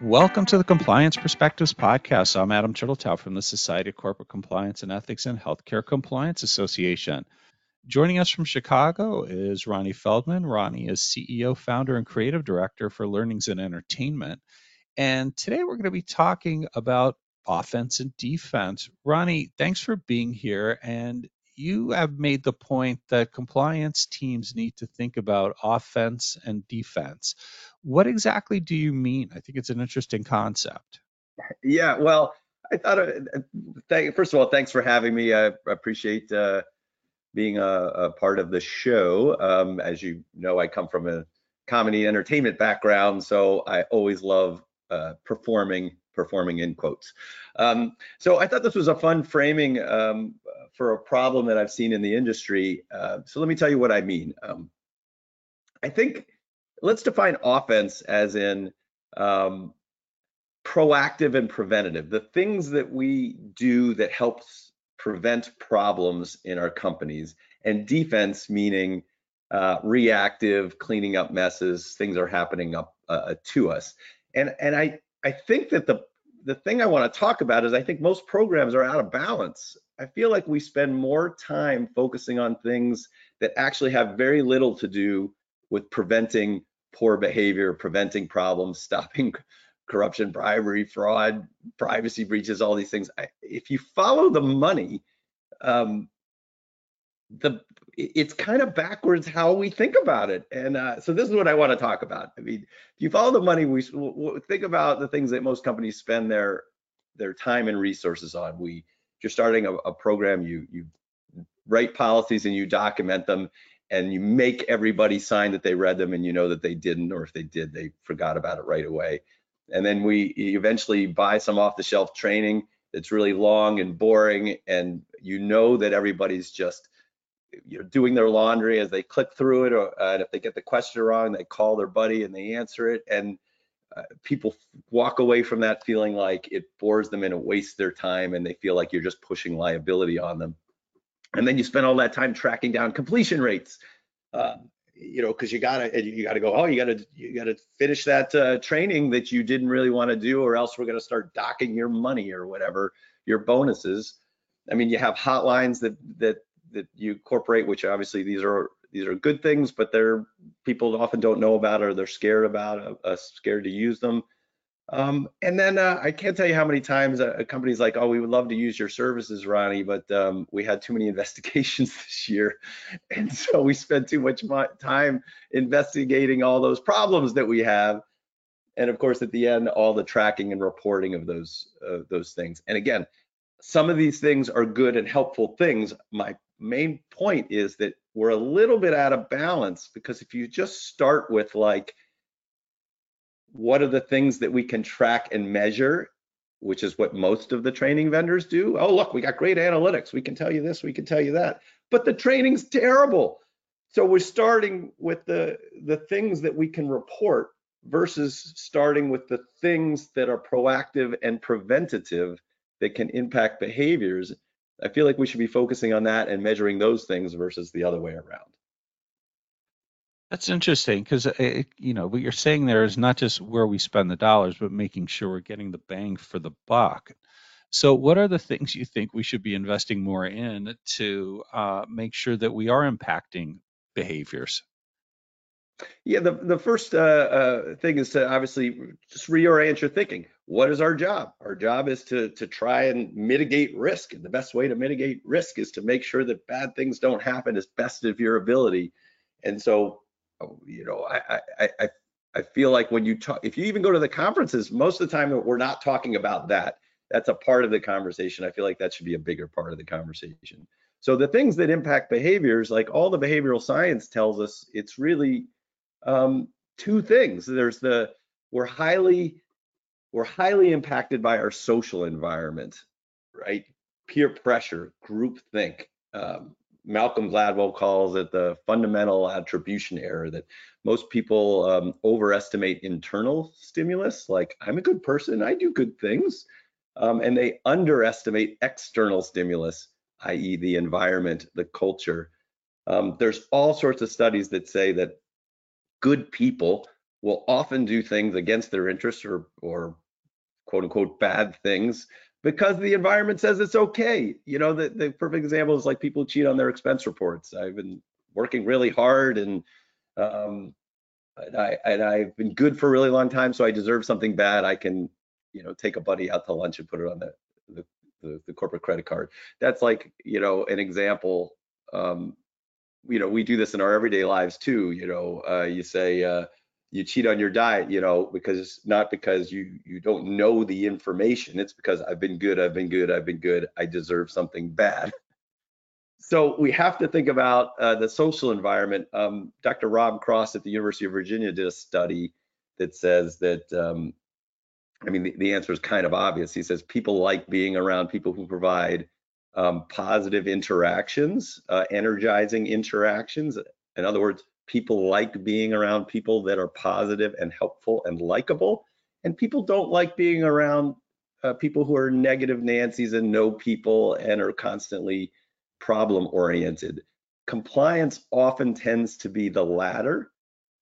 Welcome to the Compliance Perspectives Podcast. I'm Adam Turteltaub from the Society of Corporate Compliance and Ethics and Healthcare Compliance Association. Joining us from Chicago is Ronnie Feldman. Ronnie is CEO, founder, and creative director for Learnings and Entertainment. And today we're going to be talking about offense and defense. Ronnie, thanks for being here. And you have made the point that compliance teams need to think about offense and defense. What exactly do you mean? I think it's an interesting concept. Yeah, well, I thought, uh, first of all, thanks for having me. I appreciate uh, being a, a, part of the show. Um, as you know, I come from a comedy entertainment background, so I always love uh, performing performing in quotes. Um, so I thought this was a fun framing um, for a problem that I've seen in the industry. Uh, so let me tell you what I mean. Um, I think let's define offense as in um, proactive and preventative, the things that we do that helps prevent problems in our companies, and defense meaning uh, reactive, cleaning up messes, things are happening up uh, to us. And and I I think that the the thing I want to talk about is I think most programs are out of balance. I feel like we spend more time focusing on things that actually have very little to do with preventing poor behavior, preventing problems, stopping corruption, bribery, fraud, privacy breaches, all these things. I, if you follow the money, um, the it's kind of backwards how we think about it. And uh, so this is what I want to talk about. I mean, if you follow the money, we think about the things that most companies spend their their time and resources on. We you're starting a, a program, you you write policies and you document them and you make everybody sign that they read them and you know that they didn't or if they did they forgot about it right away and then we eventually buy some off the shelf training that's really long and boring and you know that everybody's just you know, doing their laundry as they click through it, or uh, if they get the question wrong, they call their buddy and they answer it. And uh, people walk away from that feeling like it bores them and it wastes their time, and they feel like you're just pushing liability on them. And then you spend all that time tracking down completion rates, uh, you know, because you gotta you gotta go. Oh, you gotta you gotta finish that uh, training that you didn't really want to do, or else we're gonna start docking your money or whatever your bonuses. I mean, you have hotlines that that that you incorporate, which obviously these are these are good things, but they're people often don't know about or they're scared about, uh, uh, scared to use them. Um, and then uh, I can't tell you how many times a, a, company's like, oh, we would love to use your services, Ronnie, but um, we had too many investigations this year, and so we spent too much time investigating all those problems that we have. And of course, at the end, all the tracking and reporting of those uh, those things. And again, some of these things are good and helpful things. My main point is that we're a little bit out of balance because if you just start with like, what are the things that we can track and measure, which is what most of the training vendors do. Oh, look, we got great analytics. We can tell you this, we can tell you that. But the training's terrible. So we're starting with the the things that we can report versus starting with the things that are proactive and preventative that can impact behaviors. I feel like we should be focusing on that and measuring those things versus the other way around. That's interesting because you know what you're saying there is not just where we spend the dollars, but making sure we're getting the bang for the buck. So, what are the things you think we should be investing more in to uh, make sure that we are impacting behaviors? Yeah, the the first uh, uh, thing is to obviously just reorient your thinking. What is our job? Our job is to to try and mitigate risk, and the best way to mitigate risk is to make sure that bad things don't happen as best of your ability. And so, oh, you know, I I I, I feel like when you talk, if you even go to the conferences, most of the time we're not talking about that. That's a part of the conversation. I feel like that should be a bigger part of the conversation. So the things that impact behaviors, like all the behavioral science tells us, it's really um, two things. There's the we're highly we're highly impacted by our social environment, right? Peer pressure, group think. Um, Malcolm Gladwell calls it the fundamental attribution error that most people um, overestimate internal stimulus, like I'm a good person, I do good things, um, and they underestimate external stimulus, i.e., the environment, the culture. Um, there's all sorts of studies that say that good people will often do things against their interests or, or quote unquote bad things because the environment says it's okay. You know, the, the perfect example is like people cheat on their expense reports. I've been working really hard and um, and I and I've been good for a really long time, so I deserve something bad. I can, you know, take a buddy out to lunch and put it on the the, the, the corporate credit card. That's like, you know, an example. Um, you know, we do this in our everyday lives too. You know, uh, you say, uh, you cheat on your diet you know because it's not because you you don't know the information it's because i've been good i've been good i've been good i deserve something bad so we have to think about uh, the social environment um, dr rob cross at the university of virginia did a study that says that um, i mean the, the, answer is kind of obvious he says people like being around people who provide um, positive interactions uh, energizing interactions in other words People like being around people that are positive and helpful and likable. And people don't like being around uh, people who are negative Nancy's and know people and are constantly problem oriented. Compliance often tends to be the latter.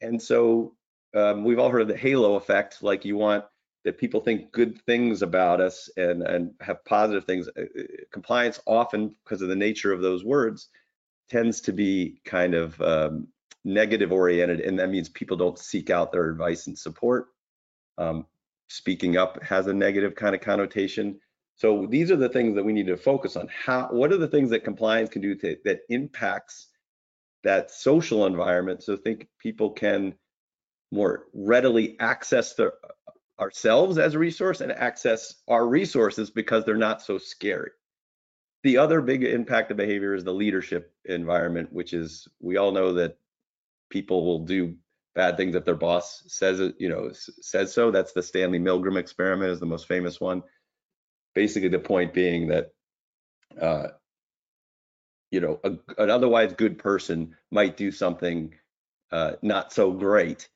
And so um, we've all heard of the halo effect, like you want that people think good things about us and, and have positive things. Uh, uh, compliance often, because of the nature of those words, tends to be kind of um, negative oriented, and that means people don't seek out their advice and support. Um, speaking up has a negative kind of connotation. So these are the things that we need to focus on. How, what are the things that compliance can do to, that impacts that social environment? So think people can more readily access their, ourselves as a resource and access our resources because they're not so scary. The other big impact of behavior is the leadership environment, which is we all know that people will do bad things if their boss says it, you know, says so. That's the Stanley Milgram experiment is the most famous one. Basically, the point being that, uh, you know, a, an otherwise good person might do something uh, not so great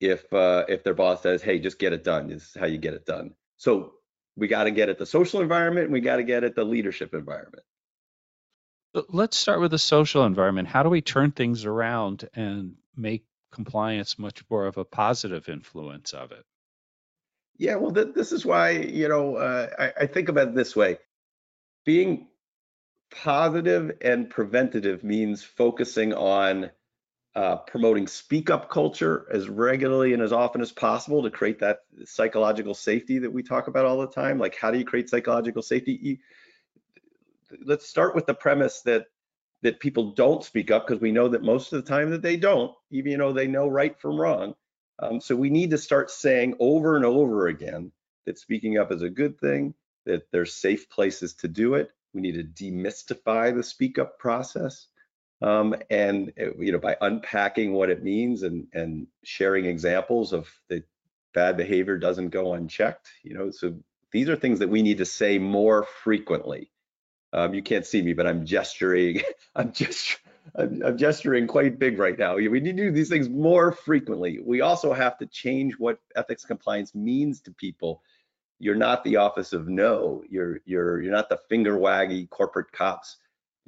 if uh, if their boss says, "Hey, just get it done." This is how you get it done. So we got to get at the social environment, and we got to get at the leadership environment. Let's start with the social environment. How do we turn things around and make compliance much more of a positive influence of it? Yeah, well, th- this is why, you know, uh, I, I think about it this way being positive and preventative means focusing on uh, promoting speak up culture as regularly and as often as possible to create that psychological safety that we talk about all the time. Like, how do you create psychological safety? You, let's start with the premise that that people don't speak up because we know that most of the time that they don't, even though they know right from wrong. Um, so we need to start saying over and over again that speaking up is a good thing, that there's safe places to do it. We need to demystify the speak up process. Um, and uh, you know by unpacking what it means and and sharing examples of the bad behavior doesn't go unchecked you know so these are things that we need to say more frequently um, you can't see me, but I'm gesturing. I'm just I'm, I'm, gesturing quite big right now. We need to do these things more frequently. We also have to change what ethics compliance means to people. You're not the office of no. You're you're you're not the finger waggy corporate cops.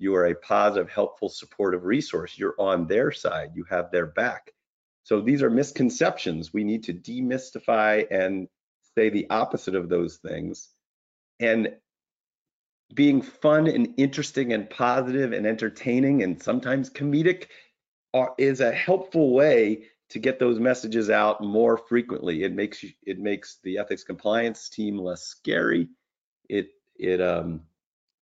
You are a positive, helpful, supportive resource. You're on their side. You have their back. So these are misconceptions. We need to demystify and say the opposite of those things. And being fun and interesting and positive and entertaining and sometimes comedic are, is a helpful way to get those messages out more frequently. It makes it makes the ethics compliance team less scary. It it um,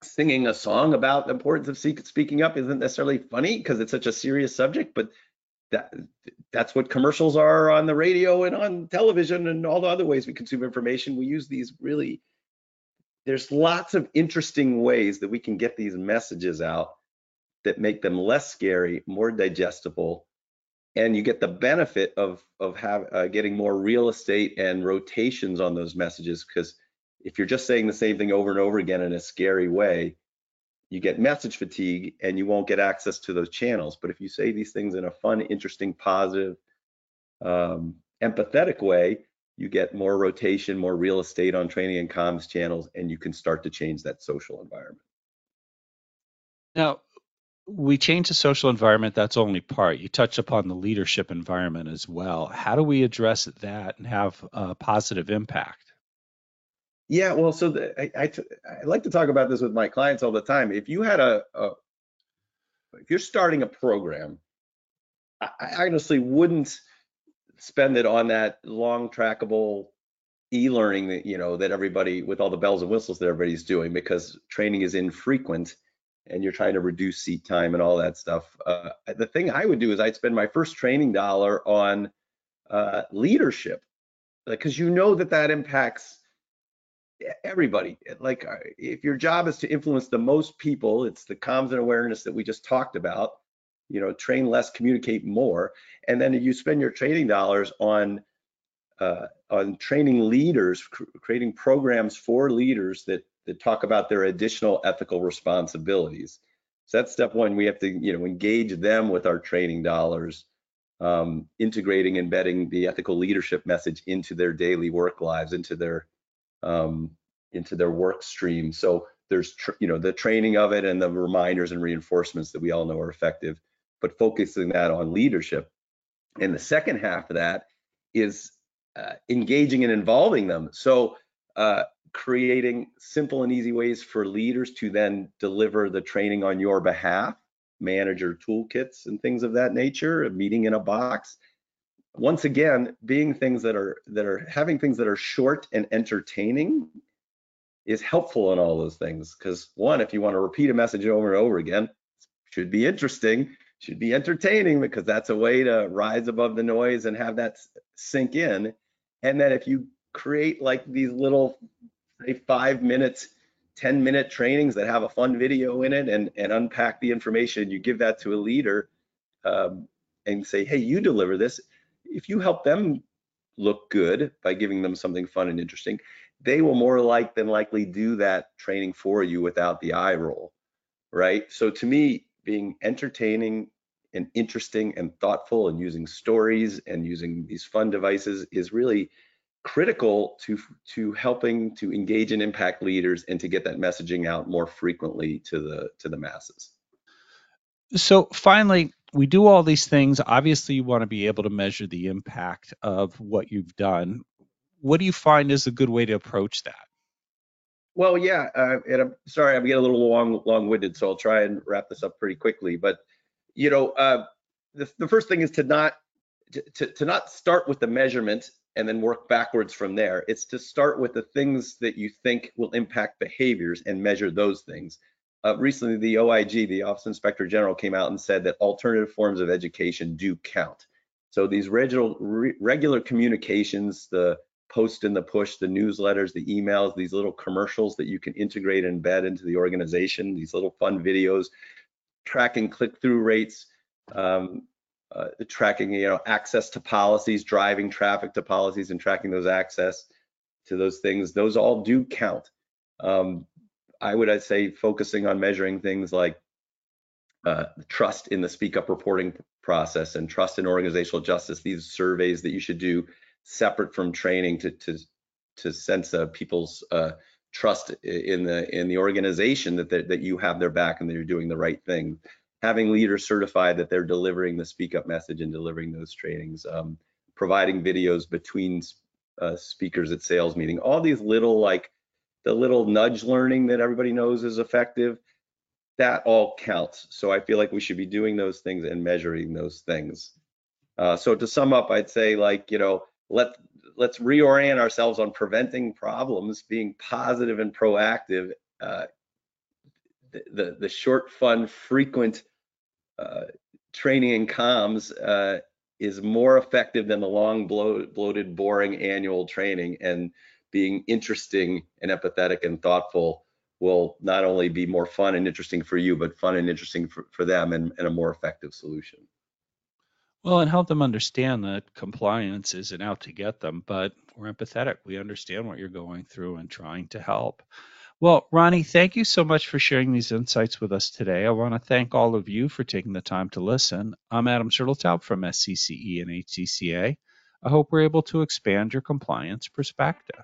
singing a song about the importance of speaking up isn't necessarily funny because it's such a serious subject, but that that's what commercials are on the radio and on television and all the other ways we consume information. We use these really there's lots of interesting ways that we can get these messages out that make them less scary, more digestible, and you get the benefit of of have, uh, getting more real estate and rotations on those messages. Because if you're just saying the same thing over and over again in a scary way, you get message fatigue and you won't get access to those channels. But if you say these things in a fun, interesting, positive, um, empathetic way, you get more rotation, more real estate on training and comms channels, and you can start to change that social environment. Now, we change the social environment, that's only part. You touch upon the leadership environment as well. How do we address that and have a positive impact? Yeah, well, so the, I, I, I like to talk about this with my clients all the time. If you had a, a if you're starting a program, I, I honestly wouldn't spend it on that long trackable e-learning that you know that everybody with all the bells and whistles that everybody's doing because training is infrequent and you're trying to reduce seat time and all that stuff. Uh, the thing I would do is I'd spend my first training dollar on uh, leadership because you know that that impacts everybody. Like uh, if your job is to influence the most people, it's the comms and awareness that we just talked about. You know, train less, communicate more, and then you spend your training dollars on uh, on training leaders, cr creating programs for leaders that that talk about their additional ethical responsibilities. So that's step one. We have to, you know, engage them with our training dollars, um, integrating, embedding the ethical leadership message into their daily work lives, into their um, into their work stream. So there's, you know, the training of it and the reminders and reinforcements that we all know are effective, but focusing that on leadership. And the second half of that is uh, engaging and involving them. So uh, creating simple and easy ways for leaders to then deliver the training on your behalf, manager toolkits and things of that nature, a meeting in a box. Once again, being things that are that are having things that are short and entertaining is helpful in all those things. Because one, if you want to repeat a message over and over again, should be interesting, should be entertaining because that's a way to rise above the noise and have that sink in. And then if you create like these little say five minutes 10 minute trainings that have a fun video in it and, and unpack the information you give that to a leader um, and say hey you deliver this if you help them look good by giving them something fun and interesting they will more like than likely do that training for you without the eye roll right? So to me being entertaining and interesting and thoughtful and using stories and using these fun devices is really critical to to helping to engage and impact leaders and to get that messaging out more frequently to the to the masses. So finally we do all these things obviously you want to be able to measure the impact of what you've done what do you find is a good way to approach that well yeah uh, and i'm sorry i'm getting a little long long-winded so i'll try and wrap this up pretty quickly but you know uh, the, the first thing is to not to, to not start with the measurement and then work backwards from there. It's to start with the things that you think will impact behaviors and measure those things. Uh, recently, the OIG, the Office Inspector General, came out and said that alternative forms of education do count. So these regular, re regular communications, the post and the push, the newsletters, the emails, these little commercials that you can integrate and embed into the organization, these little fun videos, tracking click-through rates, um, uh, tracking, you know, access to policies, driving traffic to policies, and tracking those access to those things. Those all do count. Um, I would I'd say focusing on measuring things like uh, trust in the speak up reporting process and trust in organizational justice. These surveys that you should do separate from training to to to sense uh, people's uh, trust in the in the organization that that you have their back and that you're doing the right thing having leaders certified that they're delivering the speak up message and delivering those trainings, um, providing videos between uh, speakers at sales meeting, all these little like the little nudge learning that everybody knows is effective, that all counts. So I feel like we should be doing those things and measuring those things. Uh, so to sum up, I'd say like, you know, let let's reorient ourselves on preventing problems, being positive and proactive. Uh, the, the, short, fun, frequent uh, training in comms uh, is more effective than the long, bloated, boring annual training. And being interesting and empathetic and thoughtful will not only be more fun and interesting for you, but fun and interesting for, for them and, and a more effective solution. Well, and help them understand that compliance isn't out to get them, but we're empathetic. We understand what you're going through and trying to help. Well, Ronnie, thank you so much for sharing these insights with us today. I want to thank all of you for taking the time to listen. I'm Adam Turteltaub from SCCE and HCCA. I hope we're able to expand your compliance perspective.